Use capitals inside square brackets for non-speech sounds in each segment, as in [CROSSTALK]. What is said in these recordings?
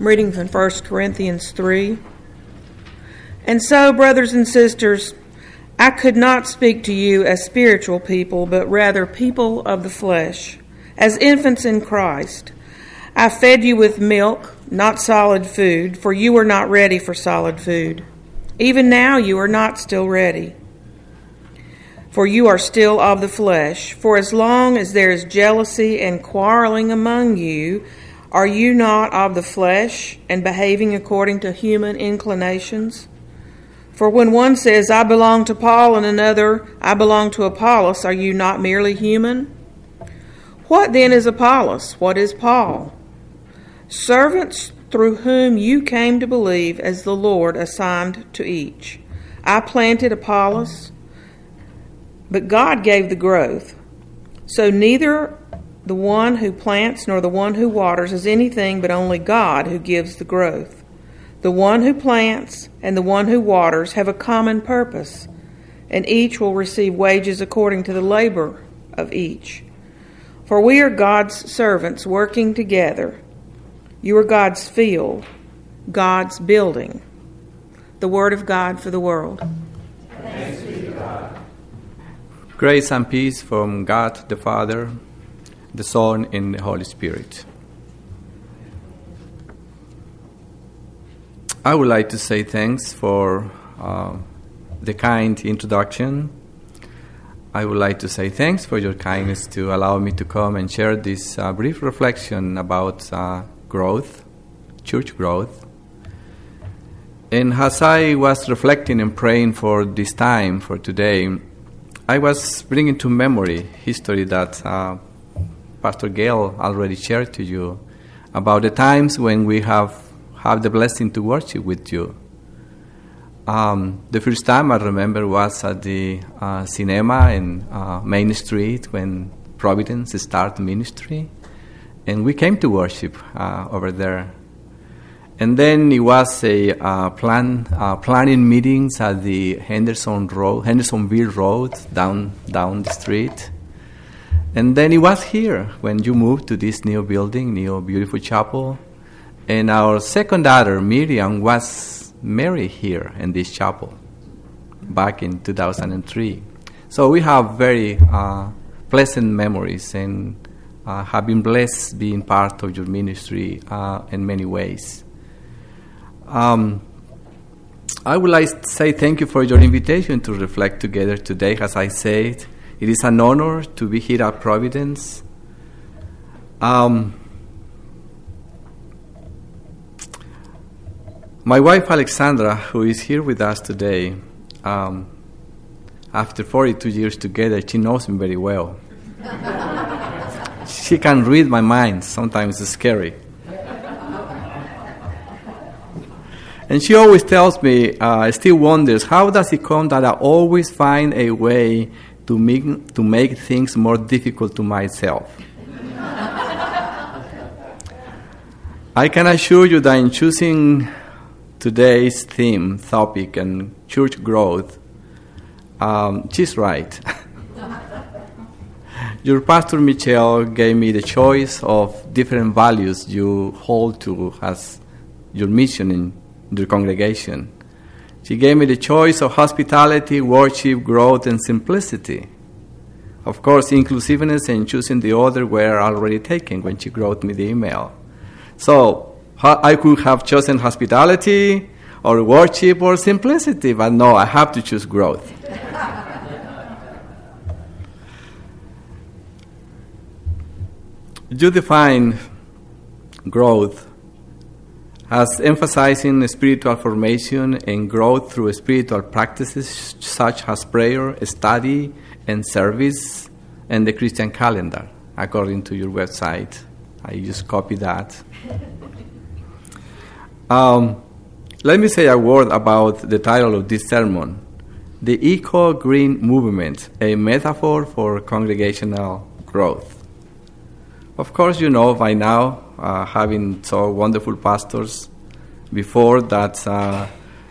I'm reading from 1 Corinthians 3. And so, brothers and sisters, I could not speak to you as spiritual people, but rather people of the flesh, as infants in Christ. I fed you with milk, not solid food, for you were not ready for solid food. Even now you are not still ready, for you are still of the flesh. For as long as there is jealousy and quarreling among you, are you not of the flesh and behaving according to human inclinations? For when one says, I belong to Paul, and another, I belong to Apollos, are you not merely human? What then is Apollos? What is Paul? Servants through whom you came to believe as the Lord assigned to each. I planted Apollos, but God gave the growth. So neither the one who plants nor the one who waters is anything but only God who gives the growth. The one who plants and the one who waters have a common purpose, and each will receive wages according to the labor of each. For we are God's servants working together. You are God's field, God's building. The Word of God for the world. Grace and peace from God the Father the Son, and the Holy Spirit. I would like to say thanks for uh, the kind introduction. I would like to say thanks for your kindness to allow me to come and share this uh, brief reflection about uh, growth, church growth. And as I was reflecting and praying for this time, for today, I was bringing to memory history that uh, Pastor Gail already shared to you about the times when we have have the blessing to worship with you. Um, the first time I remember was at the uh, cinema in uh, Main Street when Providence started ministry, and we came to worship uh, over there. And then it was a uh, plan uh, planning meetings at the Henderson Road, Hendersonville Road, down down the street. And then it was here when you moved to this new building, new beautiful chapel. And our second daughter, Miriam, was married here in this chapel back in 2003. So we have very uh, pleasant memories and uh, have been blessed being part of your ministry uh, in many ways. Um, I would like to say thank you for your invitation to reflect together today, as I said. It is an honor to be here at Providence. Um, my wife Alexandra, who is here with us today, um, after 42 years together, she knows me very well. [LAUGHS] she can read my mind. Sometimes it's scary. And she always tells me, uh, still wonders, how does it come that I always find a way to make, to make things more difficult to myself. I can assure you that in choosing today's theme, topic, and church growth, um, she's right. [LAUGHS] Your pastor Michelle gave me the choice of different values you hold to as your mission in your congregation. She gave me the choice of hospitality, worship, growth, and simplicity. Of course, inclusiveness and choosing the other were already taken when she wrote me the email. So I could have chosen hospitality or worship or simplicity, but no, I have to choose growth. [LAUGHS] you define growth as emphasizing spiritual formation and growth through spiritual practices such as prayer, study, and service, and the Christian calendar, according to your website. I just copy that. [LAUGHS] Um, let me say a word about the title of this sermon The Eco Green Movement, a metaphor for congregational growth. Of course, you know by now uh, having so wonderful pastors before that uh,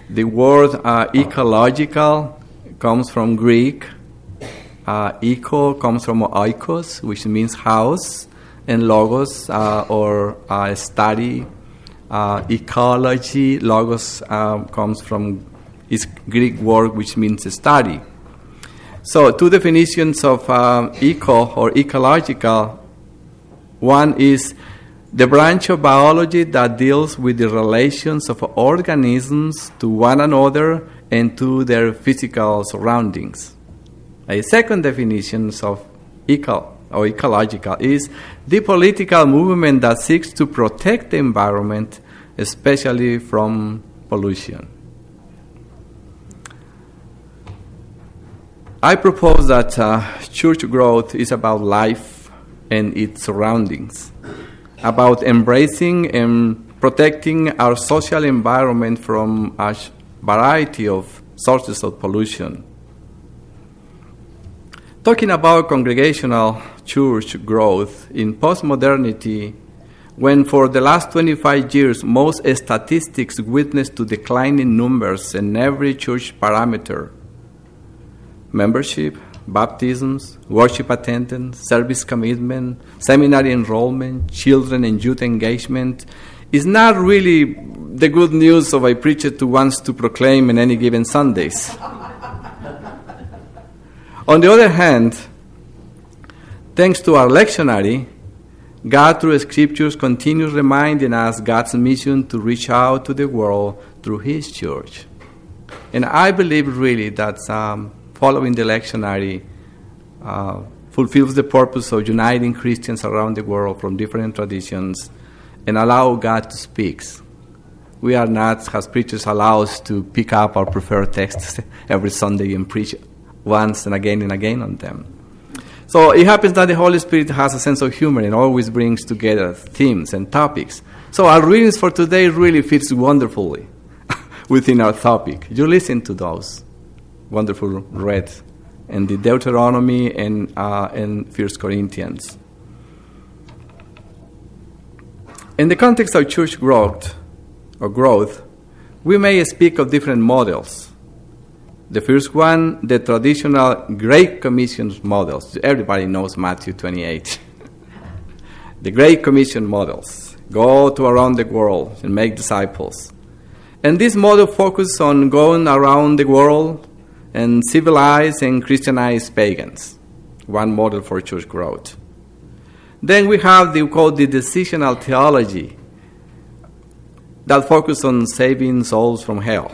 the word uh, ecological comes from Greek. Uh, eco comes from oikos, which means house, and logos uh, or study ecology. Logos comes from its Greek word, which means study. So, two definitions of eco or ecological. One is the branch of biology that deals with the relations of organisms to one another and to their physical surroundings. A second definition of eco or ecological is the political movement that seeks to protect the environment, especially from pollution. I propose that uh, church growth is about life and its surroundings, about embracing and protecting our social environment from a variety of sources of pollution. Talking about congregational church growth in postmodernity, when for the last 25 years most statistics witness to declining numbers in every church parameter, membership, baptisms, worship attendance, service commitment, seminary enrollment, children and youth engagement is not really the good news of a preacher who wants to proclaim in any given Sundays. [LAUGHS] On the other hand, thanks to our lectionary, God through scriptures continues reminding us God's mission to reach out to the world through His church. And I believe really that um, following the lectionary uh, fulfills the purpose of uniting Christians around the world from different traditions and allow God to speak. We are not, as preachers, allowed to pick up our preferred texts [LAUGHS] every Sunday and preach once and again and again on them. So it happens that the Holy Spirit has a sense of humor and always brings together themes and topics. So our readings for today really fits wonderfully [LAUGHS] within our topic. You listen to those wonderful read in the Deuteronomy and uh, First Corinthians. In the context of church growth or growth, we may speak of different models. The first one, the traditional Great Commission models. Everybody knows Matthew 28. [LAUGHS] the Great Commission models go to around the world and make disciples. And this model focuses on going around the world and civilize and Christianize pagans. One model for church growth. Then we have the called the decisional theology that focus on saving souls from hell.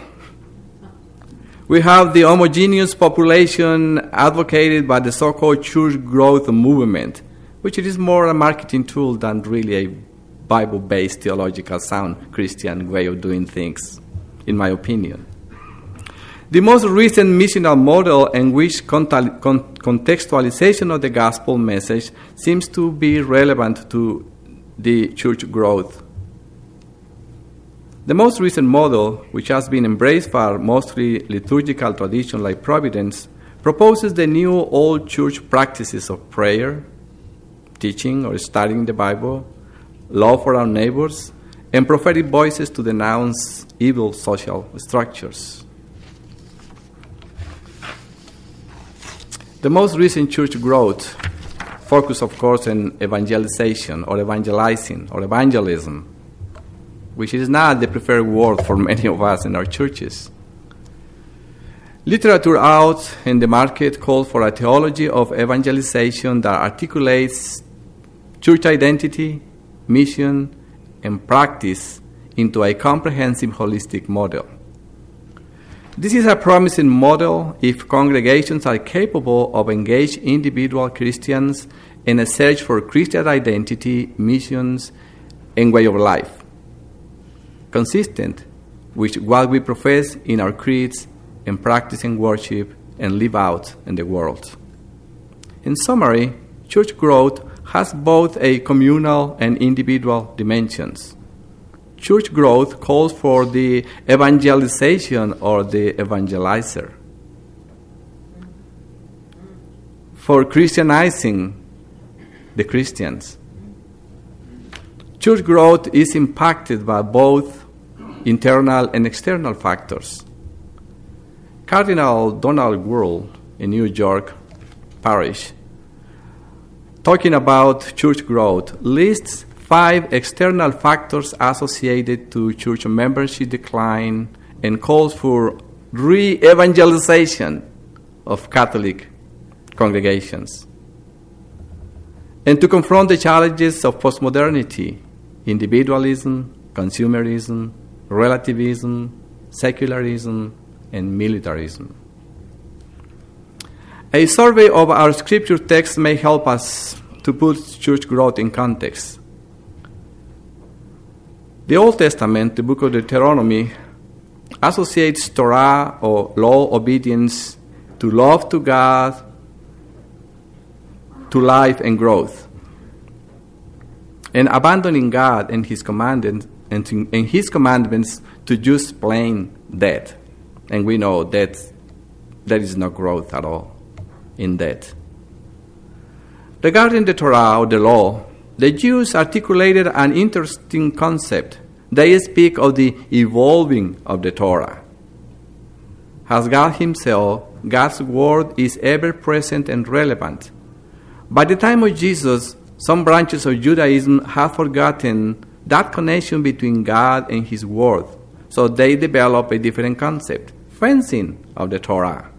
We have the homogeneous population advocated by the so-called church growth movement, which is more a marketing tool than really a Bible-based theological sound Christian way of doing things, in my opinion. The most recent missional model in which contextualization of the gospel message seems to be relevant to the church growth. The most recent model, which has been embraced by mostly liturgical tradition like Providence, proposes the new old church practices of prayer, teaching or studying the Bible, love for our neighbors, and prophetic voices to denounce evil social structures. The most recent church growth focus, of course, on evangelization or evangelizing or evangelism, which is not the preferred word for [LAUGHS] many of us in our churches. Literature out in the market calls for a theology of evangelization that articulates church identity, mission, and practice into a comprehensive holistic model. This is a promising model if congregations are capable of engaging individual Christians in a search for Christian identity, missions, and way of life, consistent with what we profess in our creeds and practice in worship and live out in the world. In summary, church growth has both a communal and individual dimensions church growth calls for the evangelization or the evangelizer, for Christianizing the Christians. Church growth is impacted by both internal and external factors. Cardinal Donald Wuerl in New York Parish, talking about church growth, lists five external factors associated to church membership decline and calls for re evangelization of Catholic congregations. And to confront the challenges of postmodernity, individualism, consumerism, relativism, secularism, and militarism. A survey of our scripture text may help us to put church growth in context. The Old Testament, the book of Deuteronomy, associates Torah or law obedience to love to God, to life and growth. And abandoning God and His commandments and, to, and His commandments to just plain death. And we know that there is no growth at all in that. Regarding the Torah or the law, the Jews articulated an interesting concept. They speak of the evolving of the Torah. As God Himself, God's Word is ever present and relevant. By the time of Jesus, some branches of Judaism have forgotten that connection between God and His Word, so they develop a different concept fencing of the Torah,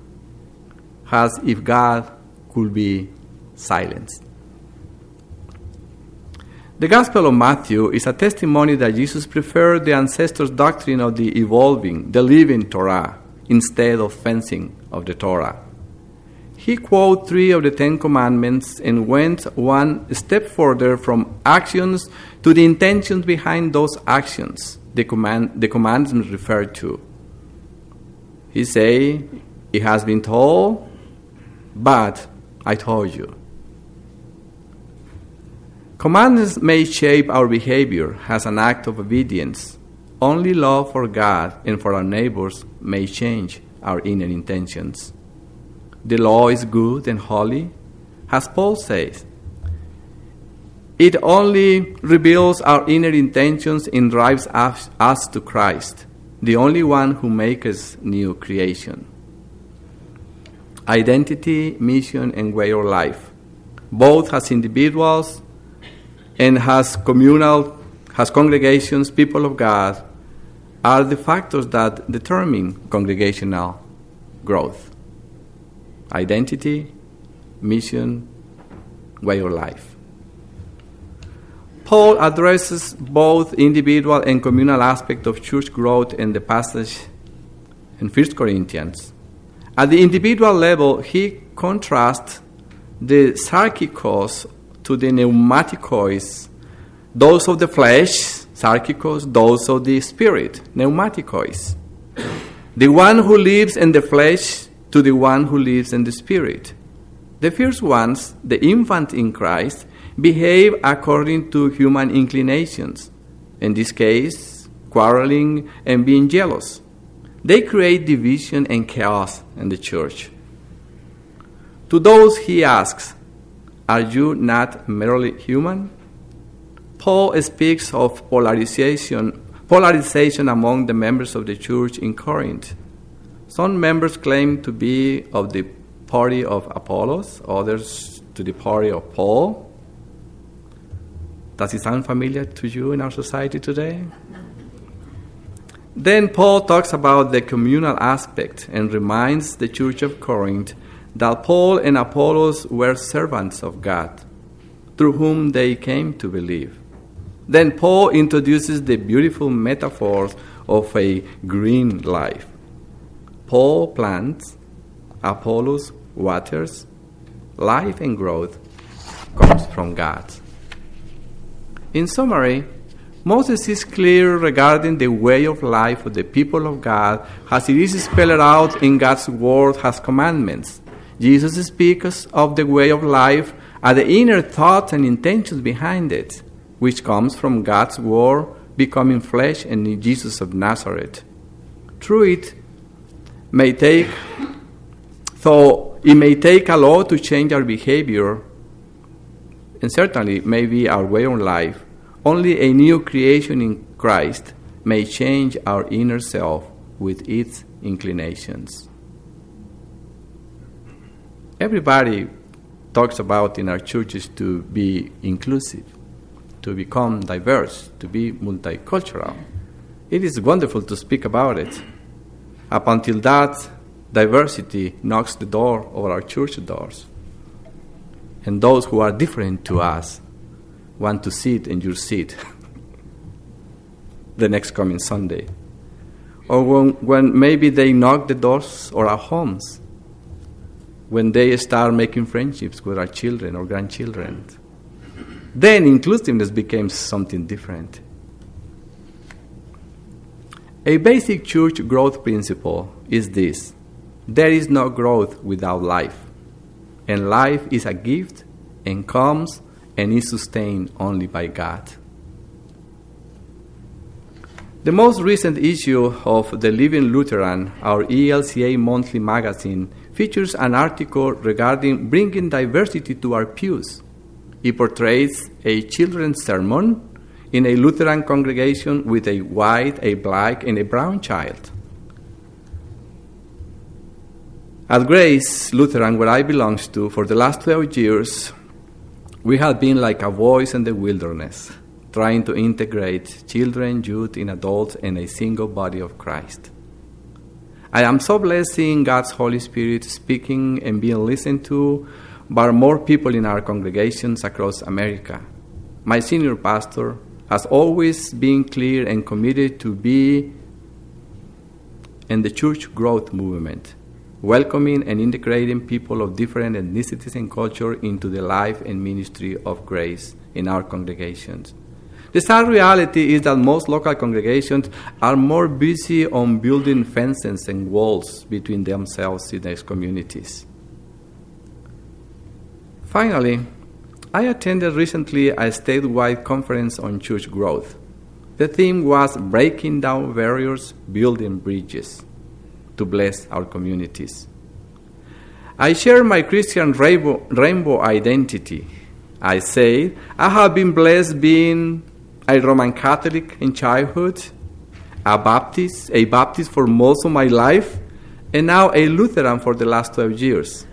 as if God could be silenced. The Gospel of Matthew is a testimony that Jesus preferred the ancestors' doctrine of the evolving, the living Torah, instead of fencing of the Torah. He quoted three of the Ten Commandments and went one step further from actions to the intentions behind those actions the, command, the commandments referred to. He say, It has been told, but I told you. Commandments may shape our behavior as an act of obedience. Only love for God and for our neighbors may change our inner intentions. The law is good and holy, as Paul says. It only reveals our inner intentions and drives us, to Christ, the only one who makes us new creation. Identity, mission, and way of life, both as individuals and has communal, has congregations, people of God, are the factors that determine congregational growth. Identity, mission, way of life. Paul addresses both individual and communal aspects of church growth in the passage in 1 Corinthians. At the individual level, he contrasts the sarkikos to the pneumatikos, those of the flesh, sarkikos, those of the spirit, pneumatikos. The one who lives in the flesh to the one who lives in the spirit. The first ones, the infant in Christ, behave according to human inclinations, in this case, quarreling and being jealous. They create division and chaos in the church. To those he asks, are you not merely human? Paul speaks of polarization, polarization among the members of the church in Corinth. Some members claim to be of the party of Apollos, others to the party of Paul. Does it sound familiar to you in our society today? Then Paul talks about the communal aspect and reminds the church of Corinth that Paul and Apollos were servants of God, through whom they came to believe. Then Paul introduces the beautiful metaphors of a green life. Paul plants, Apollos waters, life and growth comes from God. In summary, Moses is clear regarding the way of life of the people of God as it is spelled out in God's word as commandments. Jesus speaks of the way of life and the inner thoughts and intentions behind it, which comes from God's word becoming flesh in Jesus of Nazareth. Through it may take so it may take a lot to change our behavior and certainly maybe our way of life. Only a new creation in Christ may change our inner self with its inclinations. Everybody talks about in our churches to be inclusive, to become diverse, to be multicultural. It is wonderful to speak about it. Up until that, diversity knocks the door of our church doors. And those who are different to us want to sit in your seat [LAUGHS] the next coming Sunday. Or when, when maybe they knock the doors of our homes, when they start making friendships with our children or grandchildren. Then inclusiveness becomes something different. A basic church growth principle is this there is no growth without life, and life is a gift and comes and is sustained only by God. The most recent issue of The Living Lutheran, our ELCA monthly magazine, features an article regarding bringing diversity to our pews. It portrays a children's sermon in a Lutheran congregation with a white, a black, and a brown child. At Grace Lutheran, where I belong to, for the last 12 years, we have been like a voice in the wilderness, trying to integrate children, youth, and adults in a single body of Christ. I am so blessed seeing God's Holy Spirit speaking and being listened to by more people in our congregations across America. My senior pastor, has always been clear and committed to be in the church growth movement, welcoming and integrating people of different ethnicities and culture into the life and ministry of grace in our congregations. The sad reality is that most local congregations are more busy on building fences and walls between themselves in their communities. Finally, I attended recently a statewide conference on church growth. The theme was breaking down barriers, building bridges to bless our communities. I share my Christian rainbow, rainbow identity. I say, I have been blessed being a Roman Catholic in childhood, a Baptist, a Baptist for most of my life, and now a Lutheran for the last 12 years.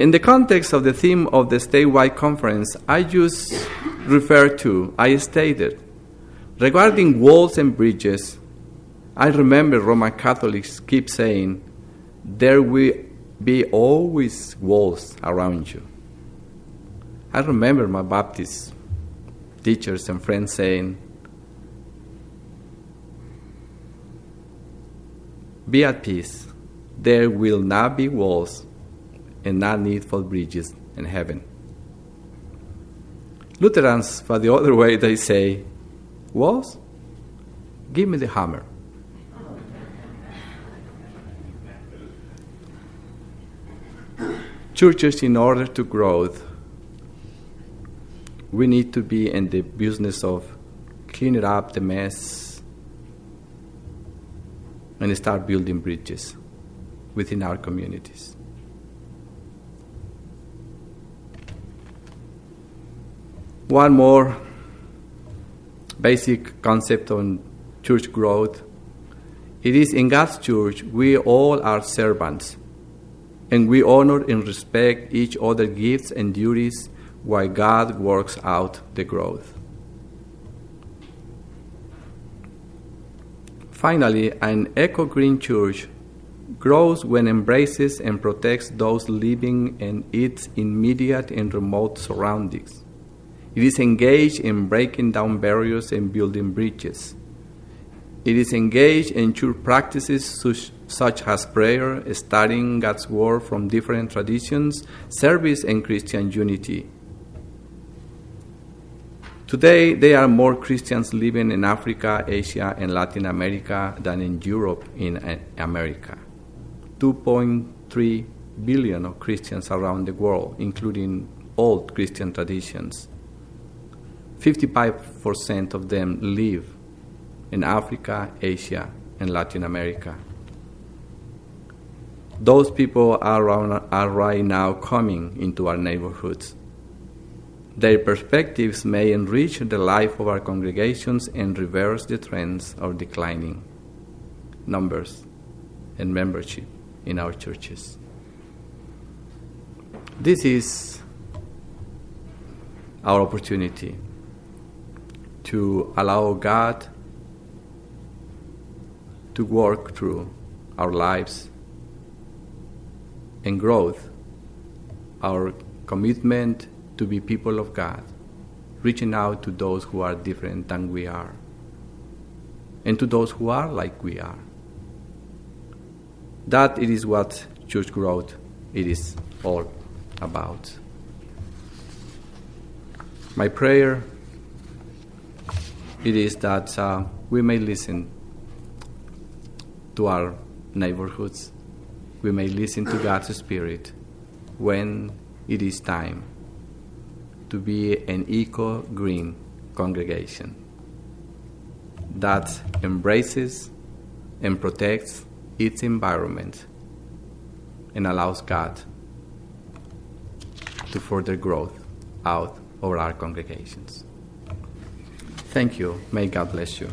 In the context of the theme of the statewide conference, I just referred to, I stated, regarding walls and bridges, I remember Roman Catholics keep saying, there will be always walls around you. I remember my Baptist teachers and friends saying, Be at peace. There will not be walls and not need for bridges in heaven. Lutherans, for the other way, they say, Walls? Give me the hammer. Churches, in order to grow, we need to be in the business of cleaning up the mess and start building bridges within our communities. One more basic concept on church growth. It is in God's church we all are servants, and we honor and respect each other's gifts and duties while God works out the growth. Finally, an eco green church grows when embraces and protects those living in its immediate and remote surroundings. It is engaged in breaking down barriers and building bridges. It is engaged in church practices such, such as prayer, studying God's Word from different traditions, service, and Christian unity. Today, there are more Christians living in Africa, Asia, and Latin America than in Europe in eh, America. 2.3 billion of Christians around the world, including old Christian traditions. 55% of them live in Africa, Asia, and Latin America. Those people are, around, are right now coming into our neighborhoods. Their perspectives may enrich the life of our congregations and reverse the trends of declining numbers and membership in our churches. This is our opportunity to allow God to work through our lives and growth, our commitment to be people of God, reaching out to those who are different than we are, and to those who are like we are. That it is what church growth it is all about. My prayer it is that uh, we may listen to our neighborhoods, we may listen to God's Spirit when it is time to be an eco green congregation that embraces and protects its environment and allows God to further growth out of our congregations. Thank you. May God bless you.